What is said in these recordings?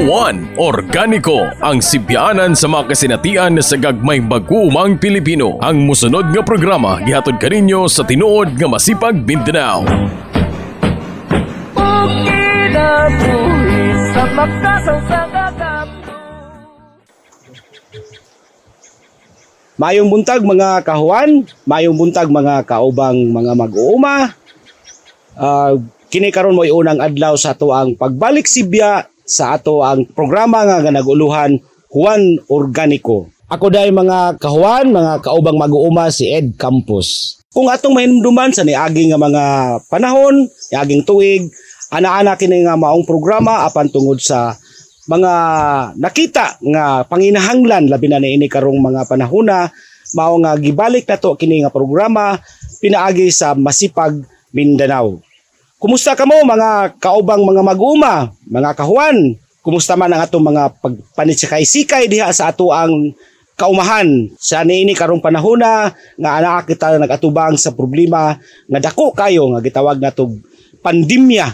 Juan Organico ang sibyanan sa mga kasinatian sa gagmay baguumang Pilipino. Ang musunod nga programa gihatod kaninyo sa tinuod nga masipag Mindanao. Mayong buntag mga kahuan, mayong buntag mga kaubang mga mag-uuma. Uh, kini karon mo unang adlaw sa ato ang pagbalik sibya sa ato ang programa nga, nga naguluhan Juan Organico. Ako dai mga kahuan, mga kaubang mag-uuma si Ed Campos. Kung atong mahinumduman sa niagi nga mga panahon, niaging tuig, ana-ana kini nga maong programa apan tungod sa mga nakita nga panginahanglan labi na ini karong mga panahona mao nga gibalik nato kini nga programa pinaagi sa Masipag Mindanao. Kumusta kamo mga kaubang mga mag-uma, mga kahuan? Kumusta man ang atong mga pagpanitsikay-sikay diha sa ato ang kaumahan sa niini karong panahona nga ana kita nagatubang sa problema nga dako kayo nga gitawag natog pandemya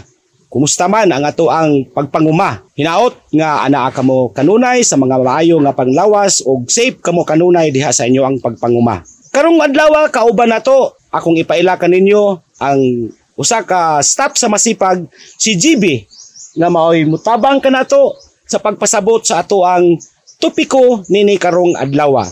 Kumusta man ang ato ang pagpanguma? Hinaot nga anaa kamo kanunay sa mga maayo nga panglawas o safe kamo kanunay diha sa inyo ang pagpanguma. Karong adlaw kauban nato akong ipaila kaninyo ang usa ka staff sa masipag si GB nga maoy mutabang kanato sa pagpasabot sa ato ang topiko nini karong adlaw.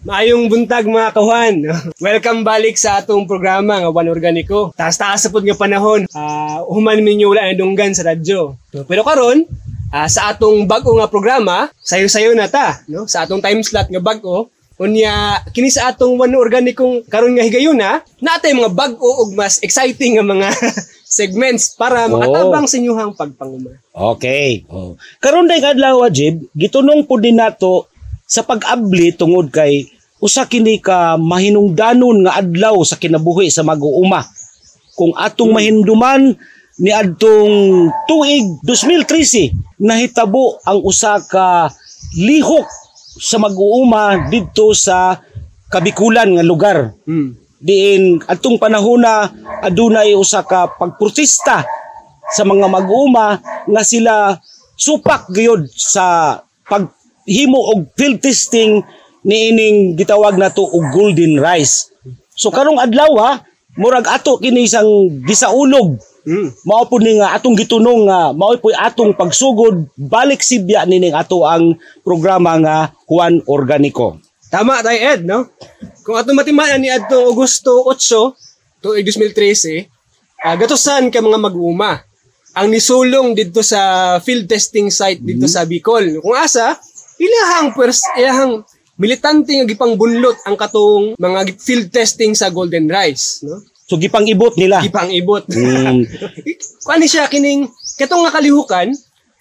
Maayong buntag mga kawan. Welcome balik sa atong programa nga One Organico. Taas-taas pud nga panahon. Uh, human minyo wala na dunggan sa radyo. Pero karon, uh, sa atong bag-o nga programa, sayo-sayo na ta, no? Sa atong time slot nga bag-o, unya kini sa atong One Organico karon nga higayuna, natay mga bag-o ug mas exciting nga mga segments para oh. makatabang sa inyong pagpanguma. Okay. Oh. Karon day adlaw Jib, gitunong pud din nato sa pag-abli tungod kay usa kini ka mahinungdanon nga adlaw sa kinabuhi sa mag-uuma. Kung atong mahinduman ni adtong tuig 2013 nahitabo ang usa ka lihok sa mag-uuma didto sa Kabikulan nga lugar. Hmm. Diin atong panahona adunay usa ka pagprotesta sa mga mag-uuma nga sila supak gyud sa pag himo og field testing niining gitawag nato og golden rice. So karong adlaw ha, murag ato kini isang gisaulog. Mm. Mao po ni nga atong gitunong nga mao po atong pagsugod balik sibya nining ato ang programa nga Juan Organico. Tama tay Ed no? Kung atong matimaan ni adto Agosto 8 tuig 2013, uh, gatosan ka mga mag-uma ang nisulong dito sa field testing site dito mm. sa Bicol. Kung asa, ilahang pers ilahang militante nga gipang bunlot ang katong mga field testing sa Golden Rice, no? So gipang ibot nila. Gipang ibot. Mm. Kuani siya kining katong nga kalihukan,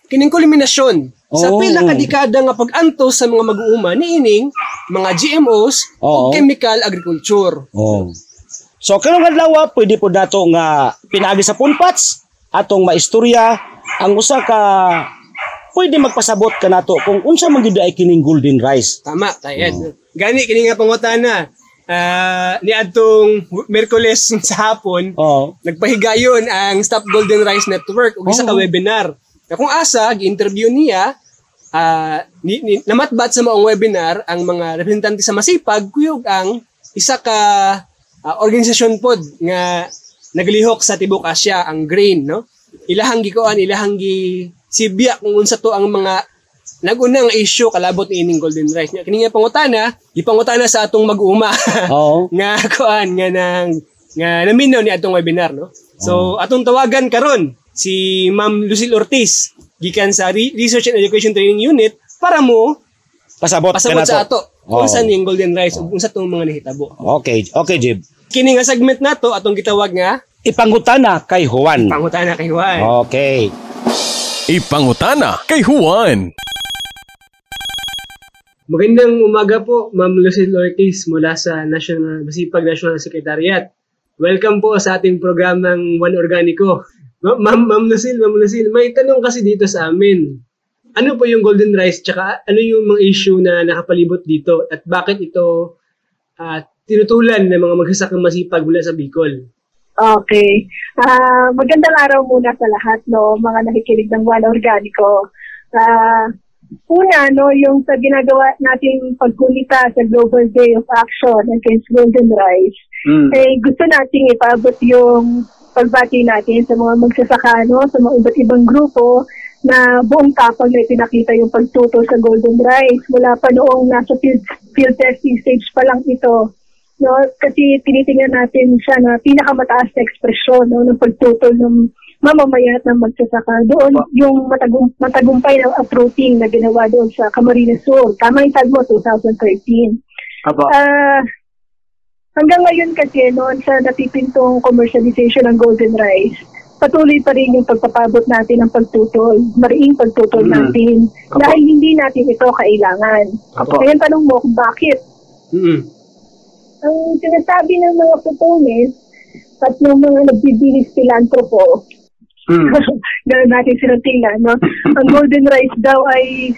kining kulminasyon oh. sa pila ka dekada nga pag-antos sa mga mag-uuma niining mga GMOs oh. o chemical agriculture. Oh. So karong adlaw pwede po dato nga pinaagi sa punpats atong maistorya ang usa ka pwede magpasabot ka nato kung unsa man gyud ay kining golden rice. Tama, tayad. Oh. Gani kini nga pangutana. Uh, ni adtong Merkules sa hapon, oh. nagpahigayon ang Stop Golden Rice Network ug isa oh. ka webinar. Na kung asa gi-interview niya uh, ni, ni, namatbat sa maong webinar ang mga representante sa Masipag kuyog ang isa ka uh, organisasyon pod nga naglihok sa tibok Asya ang grain no ilahang gikuan ilahang gi sibya kung unsa to ang mga nagunang issue kalabot ni ining golden rice nya kini nga pangutana ipangutana sa atong mag-uma Oo. nga kuan nga nang nga naminaw ni atong webinar no so Oo. atong tawagan karon si Ma'am Lucille Ortiz gikan sa Re- Research and Education Training Unit para mo pasabot, pasabot sa ato kung saan yung golden rice ug unsa tong mga nahitabo Okay, okay Jib. kini nga segment nato atong gitawag nga Ipangutana kay Juan. pangutana kay Juan Okay. Ipangutana kay Juan. Magandang umaga po, Ma'am Lucille Ortiz mula sa National Masipag National Secretariat. Welcome po sa ating programang One Organico. Ma'am Ma'am Lucille, Ma'am Lucille, may tanong kasi dito sa amin. Ano po yung golden rice tsaka ano yung mga issue na nakapalibot dito at bakit ito uh, tinutulan ng mga magsasakang masipag mula sa Bicol? Okay. Uh, magandang araw muna sa lahat, no, mga nakikinig ng One Organico. Ah, una, no, yung sa ginagawa nating pagkulita sa Global Day of Action against Golden Rice, Mm. eh, gusto nating ipaabot yung pagbati natin sa mga magsasaka, no, sa mga iba't ibang grupo na buong tapang na pinakita yung pagtuto sa Golden Rice. Mula pa noong nasa field, field testing stage pa lang ito. No, kasi tinitingnan natin siya na pinakamataas na ekspresyon no, ng pagtutol ng mamamayan at ng magsasaka. Doon yung matagum, matagumpay na uprooting na ginawa doon sa Camarines Sur. Tama yung tag mo, 2013. Apo. Ah, hanggang ngayon kasi noon sa natipintong commercialization ng golden rice, patuloy pa rin yung pagpapabot natin ng pagtutol, mariing pagtutol Mm. natin. Apo. Dahil hindi natin ito kailangan. Apo. Ngayon tanong mo kung bakit. Mm-mm. Ang sinasabi ng mga proponents at ng mga nagbibilis philanthropo, Mm. Ganun natin silang tingnan, no? Ang golden rice daw ay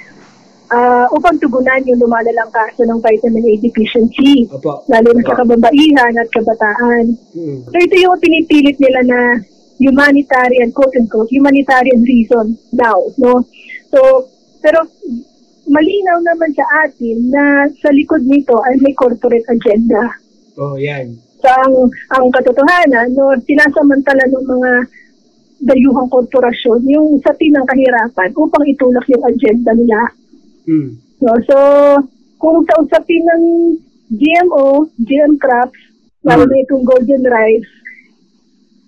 ah, upang tugunan yung lumalalang kaso ng vitamin A deficiency, Opo. lalo na sa kababaihan at kabataan. Mm. So ito yung pinipilit nila na humanitarian, quote-unquote, humanitarian reason daw, no? So, pero malinaw naman sa atin na sa likod nito ay may corporate agenda. Oh, yan. So, ang, ang katotohanan, no, sinasamantala ng mga dayuhang korporasyon yung sapi ng kahirapan upang itulak yung agenda nila. Mm. No? So, kung sa usapin ng GMO, GM crops, lalo na itong golden rice,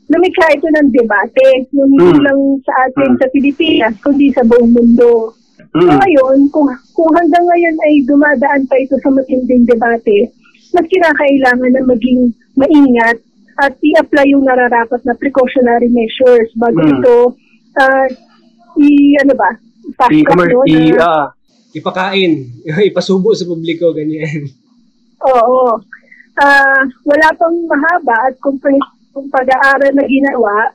lumikha ito ng debate, no, hindi Mm. lang sa atin Mm. sa Pilipinas, kundi sa buong mundo. So Mm. ngayon, kung, kung hanggang ngayon ay dumadaan pa ito sa matinding debate, mas kinakailangan na maging maingat at i-apply yung nararapat na precautionary measures bago Mm. ito ah, i ano ba fast track no, i, na- ah, Ipakain. Ipasubo sa publiko, ganyan. Oo. Ah, wala pang mahaba at kung pag-aaral na ginawa,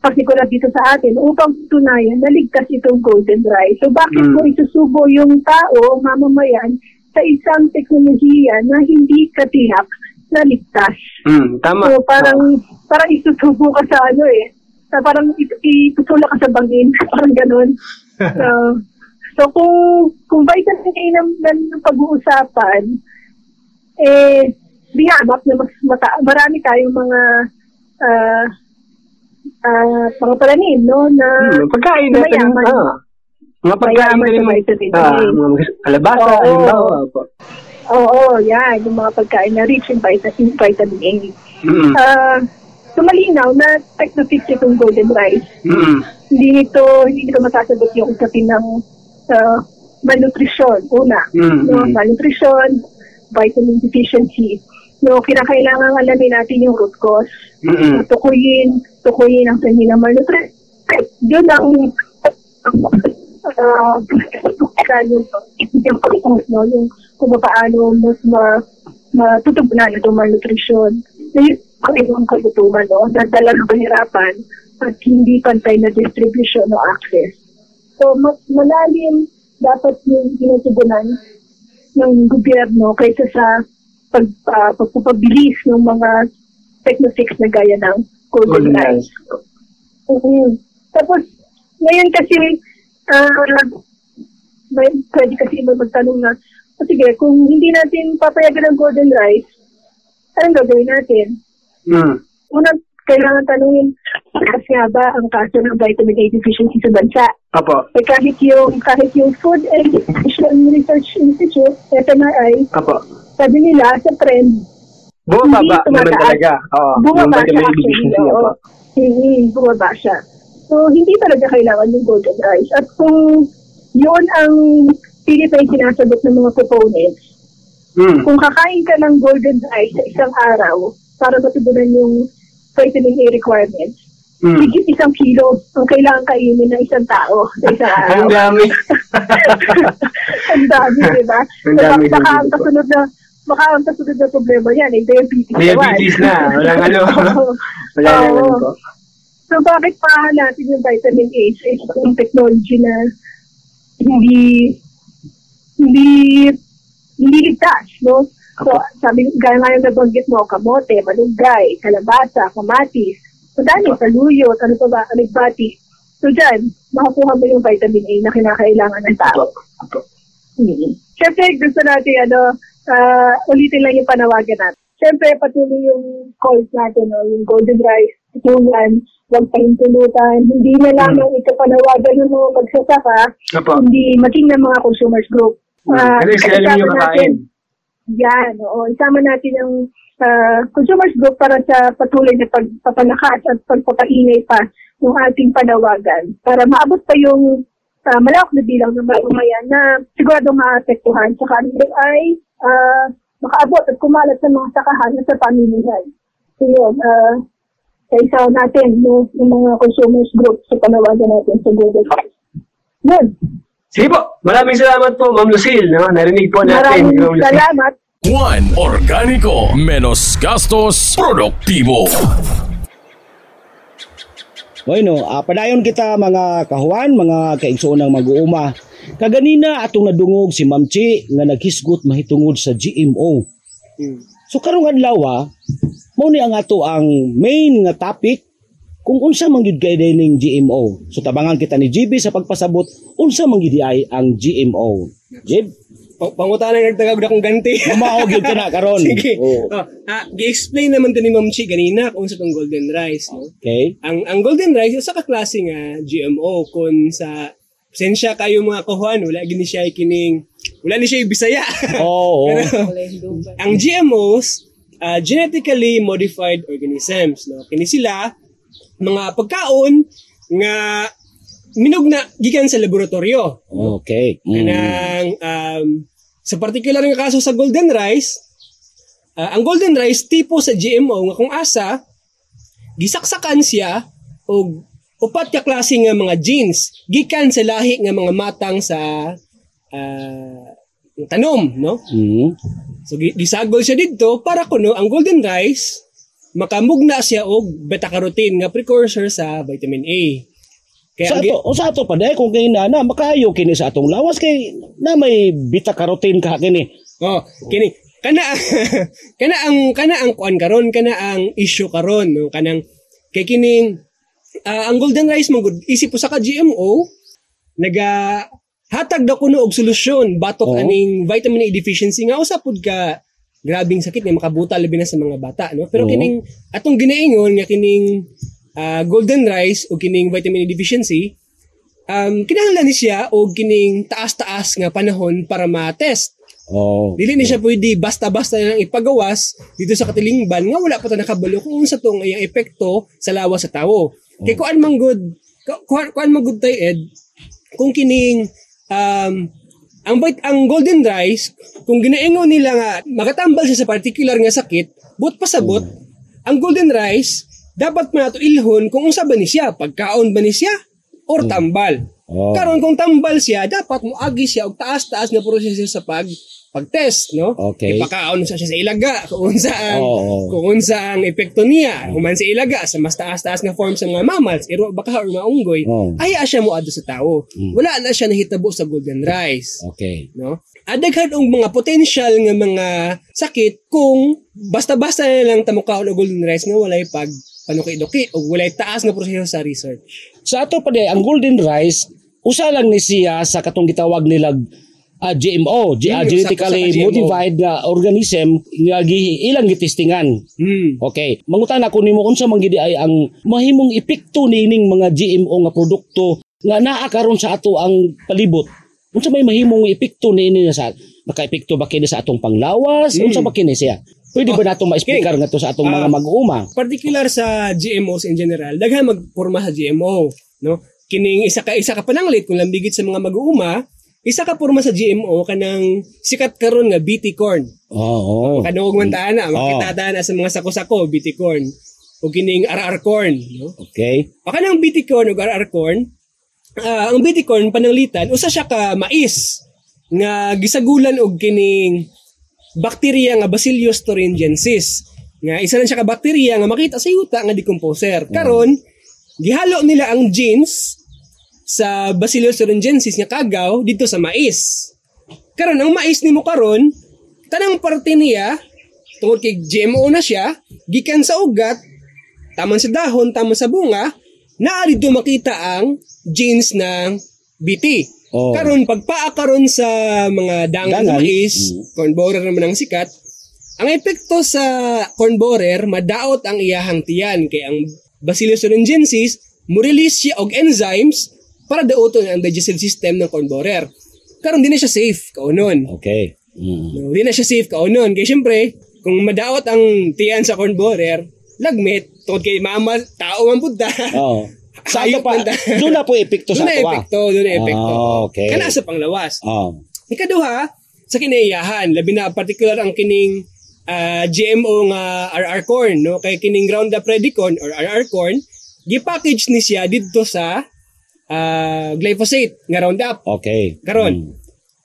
particular dito sa atin, upang tunayan na ligtas itong golden rice. So bakit Mm. mo isusubo yung tao, mamamayan, sa isang teknolohiya na hindi katiyak na ligtas? mm, tama. So parang, parang isusubo ka sa ano eh. Sa parang it- itutulak ka sa bangin. parang ganun. So, so kung, kung vitamin A ng, ng pag-uusapan, eh, di hamak na mas mata, marami tayong mga ah ah, mga palanin, no, na Mm, pagkain natin, mayaman. ah, mga pagkain natin, ah, mga kalabasa, Oo. halimbawa. Oo, yan, yung mga pagkain na rich in vitamin, vitamin A. Mm, Ah, so malinaw na techno-fix itong golden rice. mm, hindi ito hindi ito masasagot yung usapin ng uh, malnutrition una. Mm, no malnutrition vitamin deficiency. No kinakailangan alamin natin yung root cause. Mm, tukuyin tukuyin ang sanhi ng malnutrition yun ang uh, yung yung no yung kung paano mas ma matutugunan itong malnutrition na yun ang ibang kagutuman no dadala ng kahirapan at hindi pantay na distribution o access. So, mas malalim dapat yung tinutugunan ng gobyerno kaysa sa pag, uh, pagpapabilis ng mga technofix na gaya ng Golden rice. Mhm. Tapos, ngayon kasi, ah, may, pwede kasi magtanong na, sige, kung hindi natin papayagan ng Golden Rice, anong gagawin natin? Mm, Unang kailangan tanungin, kasi nga ba ang kaso ng vitamin A deficiency sa bansa? apo, Eh, kahit yung, kahit yung Food and Nutrition Research Institute, FNRI, apo. sabi nila sa trend, Hindi naman talaga. Oo, bumaba siya actually. deficiency, oo. Hindi, bumaba siya. So, hindi talaga kailangan yung golden rice. At kung yun ang pilit na sinasagot ng mga proponents, Mm, kung kakain ka ng golden rice sa isang araw para matugunan yung vitamin A requirements, mm. higit isang kilo ang kailangan kainin ng isang tao sa isang araw. Ang dami. ang dami, di ba? Ang So, dami, baka ang kasunod na baka ang kasunod na problema yan, eh, diabetes. Diabetes na. Walang ano. Wala na ano po. So, bakit pa natin yung vitamin A sa isang technology na hindi hindi hindi ligtas, no? So, sabi, gaya nga yung nabanggit mo, kamote, malunggay, kalabasa, kamatis, madami, saluyot, ano pa ba, aligbati. So dyan, makakuha mo yung vitamin A na kinakailangan ng tao. Hmm. Siyempre, gusto natin, ano, ah, ulitin lang yung panawagan natin. Siyempre, patuloy yung calls natin, no? yung golden rice, tutulan, huwag pahintulutan. Hindi na lamang ito panawagan ng mga magsasaka, Opo. hindi maging ng mga consumers group. Kasi sila lang yung isama kakain. Yan, oo. Isama natin yung ah, consumers group para sa patuloy na pagpapalakas at pagpapainay pa ng ating panawagan para maabot pa yung uh, malawak na bilang ng mga umayan na sigurado maapektuhan sa kanila ay ah, makaabot at kumalat sa mga sakahan at sa pamilihan. So yun, uh, isa natin no, yung mga consumers group sa panawagan natin sa Google. Yun. Sige po. Maraming salamat po, Ma'am Lucille. No? Narinig po natin. Maraming salamat. Juan Organico, menos gastos, produktibo. Bueno, ah, padayon kita mga kahuan, mga kaigsoon ng mag-uuma. Kaganina atong nadungog si Ma'am Chi nga naghisgot mahitungod sa GMO. So karong adlaw ah, mao ni ang ato ang main nga topic kung unsa man gyud kay ning GMO. So tabangan kita ni GB sa pagpasabot unsa man gyud ay ang GMO. Jib, Pa- Pangutanan nagtagag na kong ganti. mao gyud ka na karon. Sige. Oh, Oh, ah, gi-explain naman to ni Ma'am Chi ganina kung sa tong golden rice. No? okay. Ang ang golden rice usa ka klase nga GMO kun sa Sensya kayo mga kuhan, wala gini siya kining wala ni siya Bisaya. Oo. oo. ang GMOs uh, genetically modified organisms no kini sila mga pagkaon nga minog na gikan sa laboratorio Okay. Mm. kanang um, sa particular nga kaso sa golden rice ah, ang golden rice tipo sa GMO nga kung asa gisaksakan siya og upat ka klase nga mga genes gikan sa lahi nga mga matang sa ah, tanom no Mm. So gi- gisagol siya didto para kuno ang golden rice makamugna siya og beta carotene nga precursor sa vitamin A. Kaya sa ato, o sa ato pa dahil kung kay na na makayo kini sa atong lawas kay na may beta carotene ka kini. Oh, kini kana kana ang kana ang kuan karon kana ang issue karon no kanang kay kining ah, ang golden rice mo isip po sa ka GMO naga hatag daw kuno og solusyon batok Oo. aning vitamin A deficiency nga usa pud ka grabing sakit nga makabuta labi na sa mga bata no pero Oo. kining atong ginaingon nga kining ah, golden rice o kining vitamin A deficiency um kinahanglan ni siya og kining taas-taas nga panahon para ma-test Oh. Dili ni siya pwede basta-basta lang ipagawas dito sa katilingban nga wala pa ta nakabalo kung unsa tong iyang epekto sa lawas sa tawo. Kay kuan man good ku- kuan, kuan man good tay ed kung kining um ang bait ang golden rice kung ginaingon nila nga makatambal siya sa particular nga sakit but pasabot. Ang golden rice dapat man nato ilhon kung unsa ba ni siya pagkaon ba ni siya or tambal. Oh. karon kung tambal siya dapat mo agi siya og taas-taas nga proseso sa pag pag-test no Okay. ipakaon sa siya sa ilaga kung unsa ang Oo. kung unsa ang epekto niya human sa ilaga sa mas taas-taas nga form sa mga mammals iro baka or maunggoy Oo. ay siya mo adto sa tawo wala na siya nahitabo sa golden rice Okay. no adaghan og mga potential nga mga sakit kung basta-basta na lang tamukaon og golden rice nga walay pag panuki-duki o walay taas nga proseso sa research Sa ato pa ang golden rice usa lang ni siya sa katong gitawag nila ah, GMO, G- ah, genetically GMO. modified na organism nga gi- ilang gitistingan. hmm Okay, mangutan ako nimo unsa man gid ay ang mahimong epekto nining mga GMO nga produkto nga naa karon sa ato ang palibot. Unsa may mahimong epekto niini sa naka-epekto ba kini sa atong panglawas? Mm. Unsa ba kini siya? Pwede ba nato ma-explicar nga to sa atong mga Ah. mag-uuma? particular sa GMOs in general, daghan magporma sa GMO, no? Kining isa ka isa ka pananglit kung lambigit sa mga mag-uuma, isa ka porma sa GMO kanang sikat karon nga BT corn. Oo. Kanuog man taan na, Oh. makita taan na sa mga sako-sako BT corn. O kining RR corn, no? Okay. O kanang BT corn o RR corn, ah, ang BT corn pananglitan usa siya ka mais nga gisagulan og kining bakterya nga Bacillus thuringiensis. Nga isa lang siya ka bakterya nga makita sa yuta nga decomposer. Karon gihalo nila ang genes sa Bacillus thuringiensis nga kagaw dito sa mais. Karon ang mais nimo karon tanang parte niya tungod kay GMO na siya gikan sa ugat taman sa dahon taman sa bunga naa dito makita ang genes ng BT. Oh. Karon pagpaa karon sa mga dangan sa mais, Mm. corn borer naman ang sikat. Ang epekto sa corn borer, madaot ang iyahang tiyan kay ang Bacillus thuringiensis mo-release siya og enzymes para daoton ang digestive system ng corn borer. Karon di na siya safe kaunon. Okay. Mm. No, di na siya safe kaunon. Kaya syempre, kung madaot ang tiyan sa corn borer, lagmit, tungkol kay mama, tao man punta. Oo. Sa ato pa, doon na po epekto sa Doon na ato ah. epekto, doon na epekto. Ah, okay. Kana sa panglawas. Oh. Ikaduha, sa kinaiyahan, labi na particular ang kining ah, GMO nga RR corn, no? Kay kining Roundup Ready corn or RR corn, gi-package ni siya dito sa ah, glyphosate nga Roundup. Okay. Karon, Mm.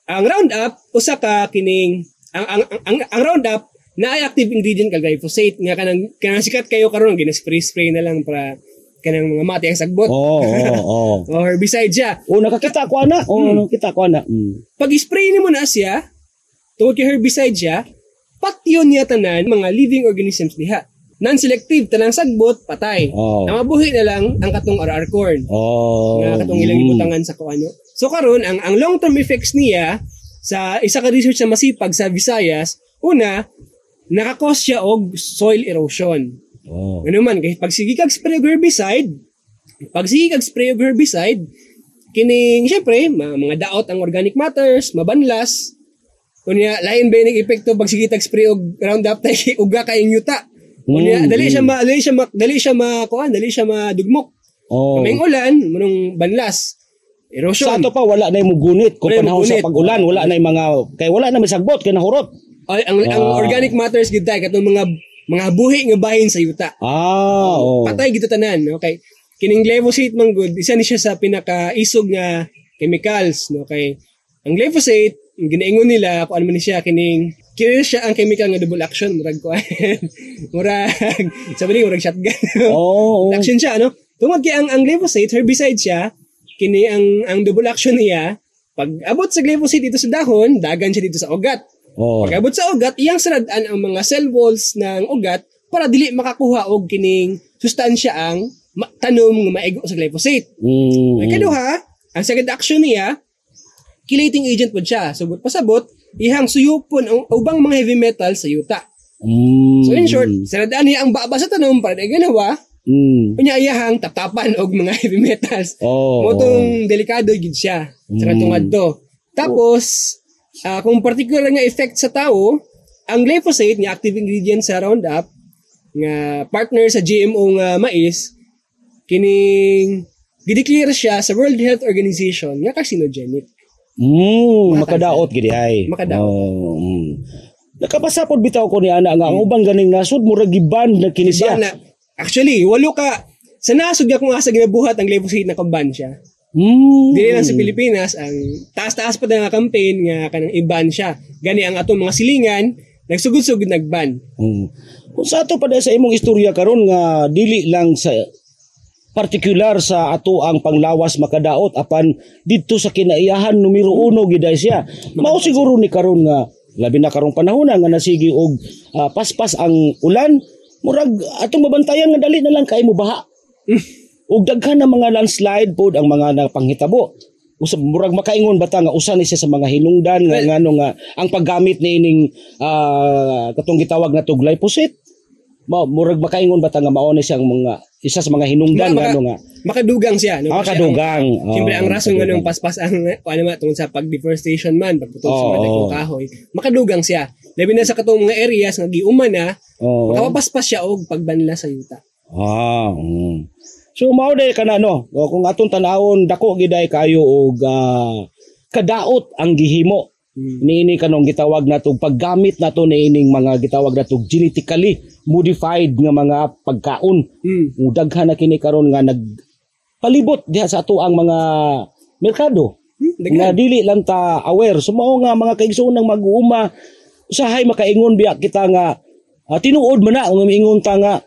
ang Roundup usa ka kining ang ang ang, ang, ang Roundup na ay active ingredient kag glyphosate nga kanang kanang sikat kayo karon gina-spray spray na lang para kanang mga mati ang sagbot. Oo, oo, oo. O herbicide siya. Oh, nakakita ko ana. Oh, nakita ko ana. Mm. Pag spray ni mo na siya, tungkol kay herbicide siya, patyon niya tanan mga living organisms diha. Non-selective, tanang sagbot, patay. Oh. Ang mabuhi na lang ang katong RR corn. Oh. nga katong ilang ibutangan sa kuano. So karon ang ang long-term effects niya sa isa ka research na masipag sa Visayas, una, nakakos siya og soil erosion. Oh. Ano man, kay pag sige kag spray og herbicide, pag sige kag spray og herbicide, kining syempre ma- mga daot ang organic matters, mabanlas. Kunya lain ba yung epekto pag sige tag spray og Roundup tay uga kay yuta. Kunya Mm, dali siya ma dali siya ma dali siya ma kuan, dali siya madugmok. Oh. Kaming ulan, manong banlas. Erosion. Sa ato pa wala na yung mugunit kung panahon sa pag-ulan, wala na yung mga kay wala na may sagbot kay nahurot. Ay, ang, ang Ah. organic matters gid tay katong mga mga buhi nga bahin sa yuta. Ah, oh. Patay gito tanan, okay? Kining glyphosate man good, isa ni siya sa pinaka-isog nga chemicals, no? Kay ang glyphosate, ang ginaingon nila kung ano man siya kining kaya siya ang chemical nga double action murag ko. murag sabi ni murag shotgun. Oh, oh. action siya, no? Tungod kay ang, ang glyphosate, herbicide siya, kini ang, ang double action niya, pag abot sa glyphosate dito sa dahon, dagan siya dito sa ugat. Oh. Pag abot sa ugat, iyang saradaan ang mga cell walls ng ugat para dili makakuha og kining sustansya ang ma- tanom nga maigo sa glyphosate. Mm. Ang kaduha, ang second action niya, chelating agent po siya. Subot pasabot, ihang suyupon ang ubang mga heavy metal sa yuta. Mm. So in short, saradaan niya ang baba sa tanom para na ganawa, Mm. Kunya iyahang taptapan og mga heavy metals. Oh. Motong delikado gid siya sa Mm. katungad to. Tapos ah, kung particular nga effect sa tao, ang glyphosate nga active ingredient sa Roundup nga partner sa GMO nga mais kining gideclare siya sa World Health Organization nga carcinogenic. Mm, makadaot gidi ay. Makadaot. Oh, mm. Nakapasapod bitaw ko ni ana nga ang ubang ganing nasud murag giban na kini siya. Ban na, actually, walo ka sa nasod nga kung asa ginabuhat ang glyphosate na kaban siya. Mm. Dili lang sa Pilipinas, ang taas-taas pa nga campaign nga kanang iban siya. Gani ang atong mga silingan, nagsugod-sugod nagban. Mm. Kung sa ato pa sa imong istorya karon nga dili lang sa partikular sa ato ang panglawas makadaot apan didto sa kinaiyahan numero uno giday siya. Mao siguro ni karon nga labi na karong panahon na nga nasigi og ah, paspas ang ulan murag atong mabantayan nga dali na lang kay mo baha. ug daghan na mga landslide pod ang mga napanghitabo. Usab murag makaingon bata nga usa ni siya sa mga hinungdan nga Well- ngano nga ang paggamit ni ining ah, katong gitawag na to glyphosate. Ma murag makaingon bata nga mao ni siyang mga isa sa mga hinungdan Maka- ngano nga Makadugang siya. No? ah, Kasi kadugang. Ang, Siyempre, Oh, ang rason nga nung paspas ang, ano ma, tungkol sa pag-deforestation man, pagputol sa Oo. mga dagkong kahoy, makadugang siya. Labi na sa katong mga areas nga giuman na, Oo. makapapaspas siya og pagbanla sa yuta. Ah, mm. So mao day kana no, kung atong tanawon dako giday kayo og ah, kadaot ang gihimo. Niini kanong gitawag nato paggamit nato ni ining mga gitawag nato genetically modified nga mga pagkaon. Hmm. Ug daghan na kini karon nga nag palibot diha sa ato ang mga merkado. Hmm, Nga dili lang ta aware. So mao nga mga kaigsoon ng mag-uuma usahay makaingon biya kita nga ah, tinuod man na ang ingon ta nga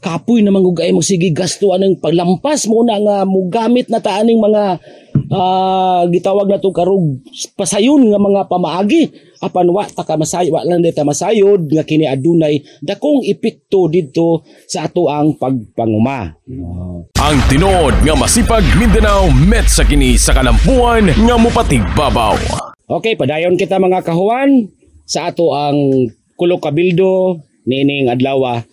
kapoy naman ug ay magsige gasto anang paglampas mo na nga mo gamit na ta aning mga ah, gitawag na to karog pasayon nga mga pamaagi apan wa ta ka masayo wa lang ta masayod nga kini adunay dakong epekto didto sa ato ang pagpanguma. Ang tinuod nga masipag Mindanao met sa kini sa kalampuan nga mupatig babaw. Okay, padayon kita mga kahuan sa ato ang Kulo Kabildo nining adlaw.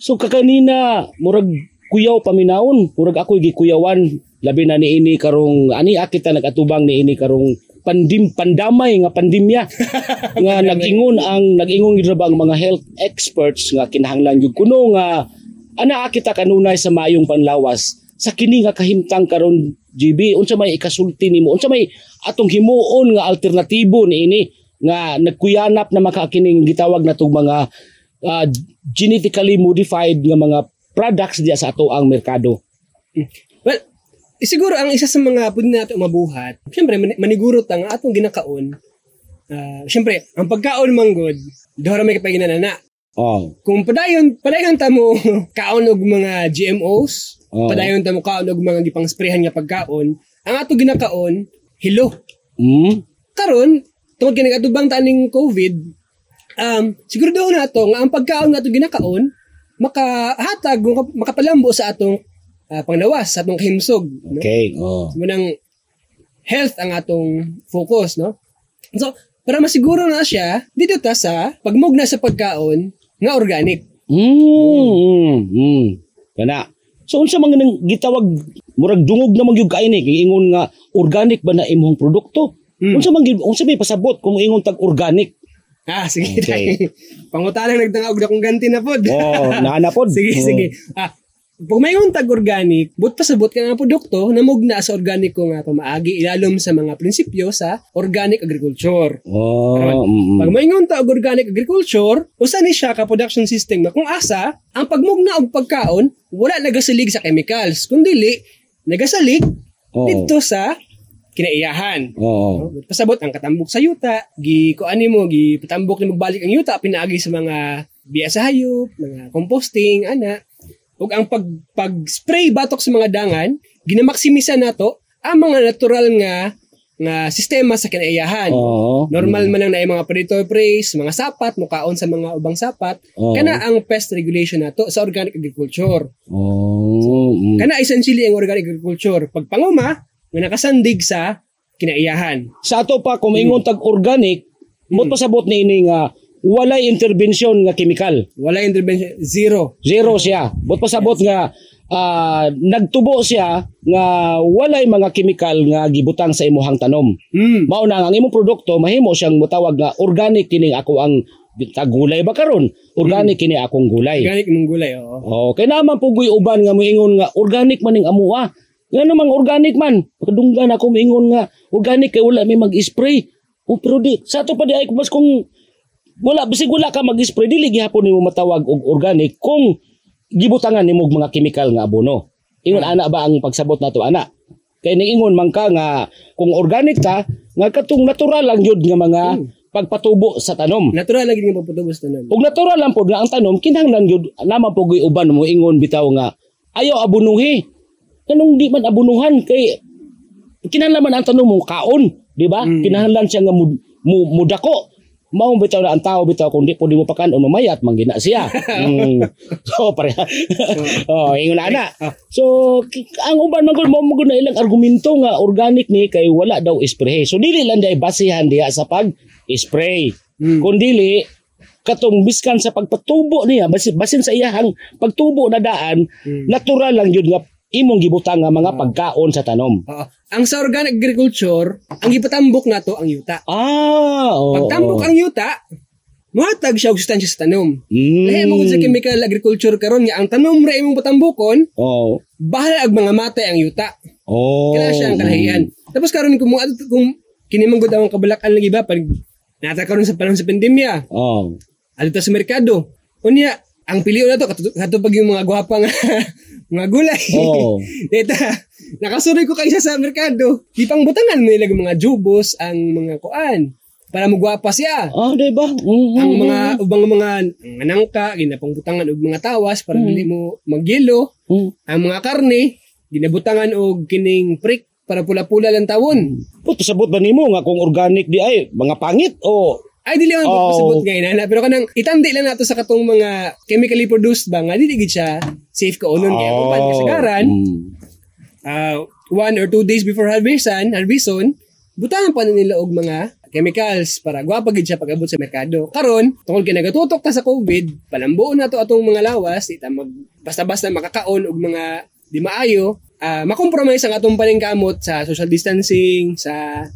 So kakanina murag kuyaw paminaon, murag ako gikuyawan. Labi na niini karong ani akita nagatubang niini karong pandim pandamay nga pandemya nga nagingon ang nagingon gid ang mga health experts nga kinahanglan gyud kuno nga ana kita kanunay sa mayong panlawas. Sa kini nga kahimtang karon GB unsa may ikasulti nimo? Unsa may atong himuon nga alternatibo niini? Nga nagkuyanap na makakining gitawag na tong mga ah, genetically modified nga mga products diya sa ato ang merkado. Well, siguro ang isa sa mga pwede natin mabuhat, siyempre mani- manigurot ang atong ginakaon. Ah, siyempre, ang pagkaon manggod, dohra may kapaginanana. Oh. Kung padayon, padayon ta mo kaon og mga GMOs, Oo. padayon ta mo kaon og mga gipang sprayhan nga pagkaon, ang ato ginakaon, hilo. Mm? Karon, tungod kini atubang taning COVID, um, siguro daw na to nga ang pagkaon nga ato ginakaon, makahatag, maka- makapalambo sa atong ah, panglawas, sa atong kahimsog. No? Okay. Oh. Munang health ang atong focus, no? So, para masiguro na siya, dito ta sa pagmugna sa pagkaon nga organic. Mm. Mm. Kana. So unsa man nang gitawag murag dungog na magyug ni kay ingon nga organic ba na imong produkto? Mm. Unsa man unsa may pasabot kung ingon tag organic? Ah, sige. Okay. Pangutanang nagtangog na kong ganti na pod. Oh, naana pod. sige, Oh. sige. Ah, pag may tag organic, but pasabot ka ng produkto na mugna sa organic ko nga pamaagi ilalom sa mga prinsipyo sa organic agriculture. Oh. Karon, mm, Pag may ta og organic agriculture, usa ni siya ka production system na kung asa ang pagmugna og pagkaon wala nagasalig sa chemicals, kundi nagasalig Oh. dito sa kinaiyahan. Oh. No? Pasabot ang katambok sa yuta, gi ko ani mo gi patambok ni magbalik ang yuta pinaagi sa mga biya sa hayop, mga composting ana. Ug ang pag pag-spray batok sa mga dangan, ginamaksimisan nato ang mga natural nga nga sistema sa kinaiyahan. Oh. Normal man ang naay mga predator preys, mga sapat, mukaon sa mga ubang sapat. Oo. Kana ang pest regulation nato sa organic agriculture. Oh. mm. Kana essentially ang organic agriculture. Pagpanguma, nga nakasandig sa kinaiyahan. Sa ato pa kung ingon tag organic, mo pasabot ni ini nga walay intervention nga chemical. Wala intervention, zero. Zero siya. Bot pasabot nga ah, nagtubo siya nga walay mga chemical nga gibutang sa imuhang tanom. Hmm. Mao na nga ang imong produkto mahimo siyang mutawag nga organic kini ako ang tagulay ba karon? Organic kini akong gulay. Organic mong gulay, oo. Oh, kay naman pugoy uban nga moingon nga organic man ning amuha. Nga namang organic man. Pagdunggan ako moingon nga organic kay wala may mag-spray. O pero di sa ato pa di ay mas kung wala bisig wala ka mag-spray dili gihapon nimo matawag og organic kung gibutangan nimo mga chemical nga abono. Ingon ana ba ang pagsabot nato ana? Kay niingon man ka nga kung organic ta nga katong natural lang yun nga mga pagpatubo sa tanom. Natural lagi nga pagpatubos tanan. Ug natural lang pod nga ang tanom kinahanglan gyud naman pogoy uban mo ingon bitaw nga ayaw abunuhi. Kanong di man abunuhan kay kinahanglan man ang tanom mo kaon, di ba? Kinahanglan siya nga mud, mu, mudako. Mao bitaw na ang tao bitaw kung di di mo pakan o mamayat manggina siya. mm. So pare. oh, ingon na ana. So ki- ang uban man gud mo na ilang argumento nga organic ni kay wala daw spray. So dili lang day basihan diha sa pag spray. Kung dili katong biskan sa pagpatubo niya basin, basin sa iyahang pagtubo na daan natural lang yun nga imong gibutang nga mga pagkaon sa tanom. Oo. Ang sa organic agriculture, ang ipatambok nato ang yuta. Ah, oo. Pagtambok ang yuta, muhatag siya og sustansya sa tanom. Mm. Lahi mo sa chemical agriculture karon nga ang tanom ra imong patambukon, Oo. bahala ag mga matay ang yuta. Oh. Kaya siya ang kalahian. Tapos karon kung mo kung kinimang gud ang kabalakan lagi ba pag nata karon sa panahon sa pandemya, Oh. alito sa merkado. Unya, ang piliw na to katu- katupag yung mga gwapa nga mga gulay. Oo. Deta, nakasuroy ko kaysa sa merkado. Di pang butangan mo ilag mga jubos ang mga kuan. para mugwapa siya. Ah, di ba? Mhm. Ang mga ubang mga nangka ginapangbutangan og mga tawas para dili mo magyelo. Mhm. Ang mga karne ginabutangan og kining prick para pula-pula lang tawon. Puto sabot ba nimo nga kung organic di ay mga pangit o Ay dili man Oh. oh. pasabot nga inana pero kanang itandi lang nato sa katong mga chemically produced ba nga dili gid siya safe ka unon kaya kung pan kasagaran Mm. ah, one or two days before harvestan, harveston, butangan pa na nila og mga chemicals para gwapa gid siya pag-abot sa merkado. Karon, tungod kay nagatutok ta sa COVID, palambuon na to atong mga lawas, ita mag basta-basta makakaon og mga di maayo, ah makompromise ang atong paningkamot sa social distancing, sa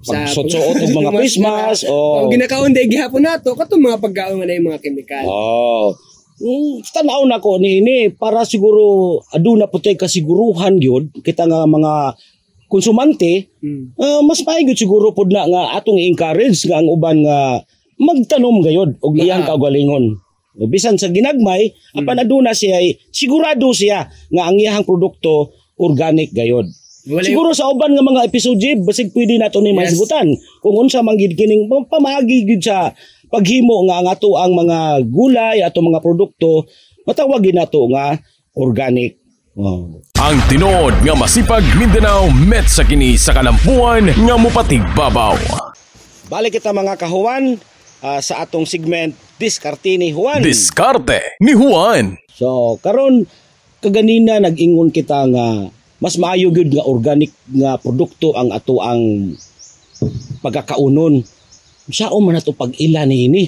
Pagsuot-suot og mga face mask, oh. Ginakaon day gihapon nato katong mga pagkaon nga na yung mga chemical. Oh. Mm, tanaw na ko ni ini para siguro aduna putay kasiguruhan gyud kita nga mga konsumante Mm. ah, mas maayos siguro pud na nga atong i-encourage nga ang uban nga magtanom gayod og iyang kaugalingon. O, Bisan sa ginagmay, apan aduna siya sigurado siya nga ang iyang produkto organic gayod. Wala Siguro sa uban nga mga episode Jib, basig pwede nato ni Yes. masigutan kung unsa man gid kining pamagi gid sa paghimo nga ang ato ang mga gulay ato mga produkto matawagin nato nga organic. Wow. Ang tinuod nga masipag Mindanao met sa kini sa kalampuan nga mupatig babaw. Balik kita mga kahuwan ah, sa atong segment Diskarte ni Juan. Diskarte ni Juan. So karon kaganina nag-ingon kita nga mas maayo gyud nga organic nga produkto ang ato ang pagkakaunon. Sao man nato pag-ila ni ini?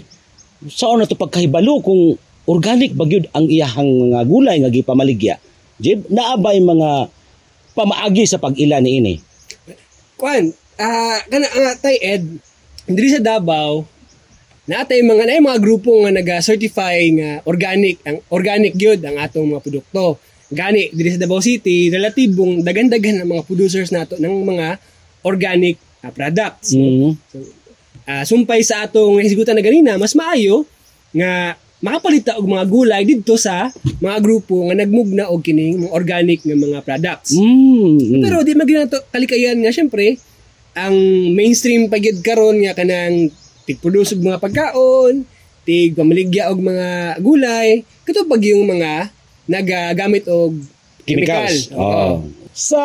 Sao nato pagkahibalo kung organic ba gyud ang iyahang mga gulay nga gipamaligya? Jib, naabay mga pamaagi sa pag-ila ni ini. Kwan, ah kana nga tay Ed, diri sa Davao, natay mga na mga grupo nga naga-certify nga organic ang organic gyud ang atong mga produkto. Gani diri sa Davao City, relatibong dagan-dagan ang mga producers nato ng mga organic ah, products. Mm. Ah, sumpay sa atong hisgutan na ganina, mas maayo nga makapalita og mga gulay didto sa mga grupo nga nagmugna og kining mga organic nga mga products. Mm. Pero di magina to kalikayan nga syempre ang mainstream pagyud karon nga kanang tig-produce og mga pagkaon, tig pamaligya og mga gulay, kato pag yung mga nagagamit og chemical. chemicals. Oo. Sa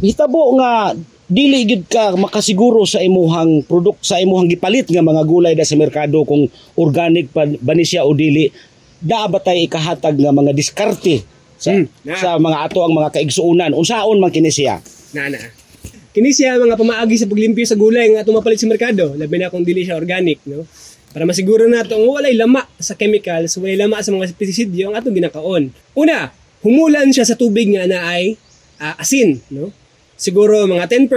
hitabo nga dili gid ka makasiguro sa imuhang product sa imuhang gipalit nga mga gulay da sa merkado kung organic pa ba ni siya o dili daa ba tay ikahatag nga mga diskarte sa, Hmm, na. sa mga ato ang mga kaigsuunan unsaon man kini siya Nana. Kini siya mga pamaagi sa paglimpyo sa gulay nga atong mapalit sa merkado, labi na kung dili siya organic, no? Para masiguro nato nga walay lama sa chemicals, walay lama sa mga pestisidyo ang atong ginakaon. Una, humulan siya sa tubig nga na ay ah, asin, no? Siguro mga 10%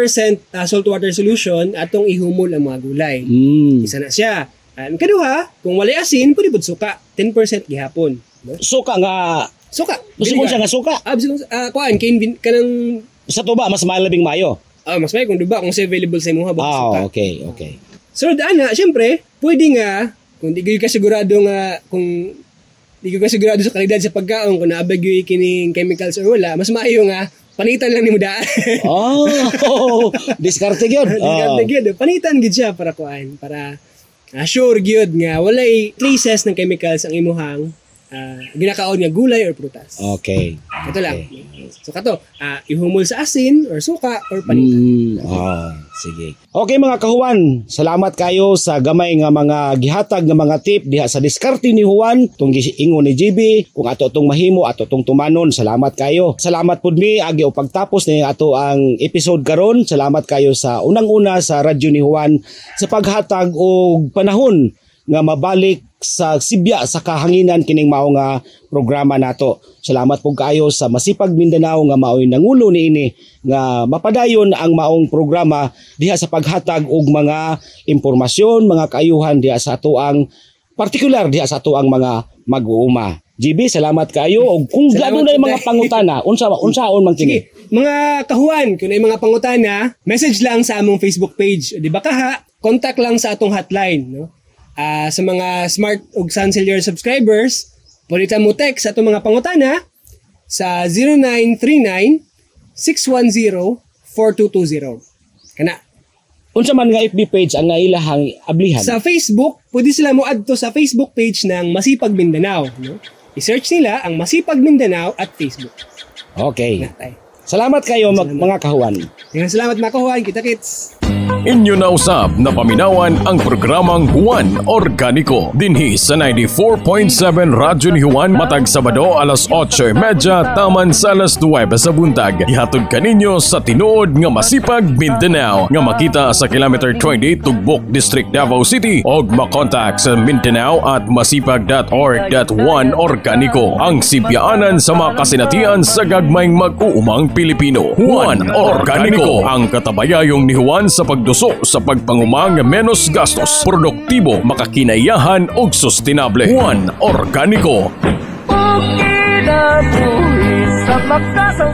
ah, saltwater solution atong ihumol ang mga gulay. mm. Isa na siya. Ang kaduha, kung walay asin, pwede pud suka, 10% gihapon, no? suka nga Suka. gusto mo siya nga suka Ah, bisig ah, kuan kain bin kanang sa tuba mas malabing mayo ah, mas may kung diba kung sa available sa imo ha baka suka. ah okay okay So, ana, syempre, pwede nga, kung di ka sigurado nga, kung di ka sigurado sa kalidad sa pagkaon, kung naabag yung kining chemicals or wala, mas maayo nga, panitan lang ni mo daan. oh diskarte gyud Discard na oh. gyud. Panitan gid siya para kuan, para ah, sure gyud nga walay traces ng chemicals ang imuhang ah, ginakaon nga gulay or prutas. okay Ito lang. So kato, ah, ihumol sa asin or suka or panitan. Mm, ah, sige. Okay mga kahuwan, salamat kayo sa gamay nga mga gihatag nga mga tip diha sa diskarte ni Juan tung giingon ni GB kung ato tong mahimo ato tong tumanon. Salamat kayo. Salamat pud mi agi o pagtapos ni ato ang episode karon. Salamat kayo sa unang-una sa radyo ni Juan sa paghatag og panahon nga mabalik sa Sibya sa kahanginan kining mao nga programa nato. Salamat po kayo sa Masipag Mindanao nga maoy nangulo niini nga mapadayon ang maong programa diha sa paghatag og mga impormasyon, mga kaayuhan diha sa ato ang partikular diha sa ato ang mga mag-uuma. GB, salamat kayo. Og kung gano na yung mga pangutana, unsa unsaon man kini? Mga kahuan, kung may mga pangutana, message lang sa among Facebook page. O, Di ba kaha? Contact lang sa atong hotline. No? Ah, sa mga smart ug Suncellular subscribers, palitan mo text sa atong mga pangutana sa 0939 610 4220. Kana. unsa man nga FB page ang nga ilahang ablihan? Sa Facebook, pwede sila mo adto sa Facebook page ng Masipag Mindanao. No? I-search nila ang Masipag Mindanao at Facebook. Okay. Natay. Salamat kayo mag- mga kahuan. Salamat mga kahuan. Kita-kits. Inyo na usab na paminawan ang programang Juan Organico dinhi sa 94.7 Radyo ni Juan matag Sabado alas 8:30 taman sa alas 9 sa buntag. Ihatod kaninyo sa tinuod nga masipag Mindanao nga makita sa kilometer 20 Tugbok District Davao City og makontak sa Mindanao at masipag.org.1 Organico ang sibyaanan sa mga kasinatian sa gagmayng mag-uumang Pilipino. Juan Organico ang katabayayong ni Juan sa pagduso sa pagpangumang menos gastos, produktibo, makakinayahan ug sustainable. Juan Organico Kinabuhi sa makasang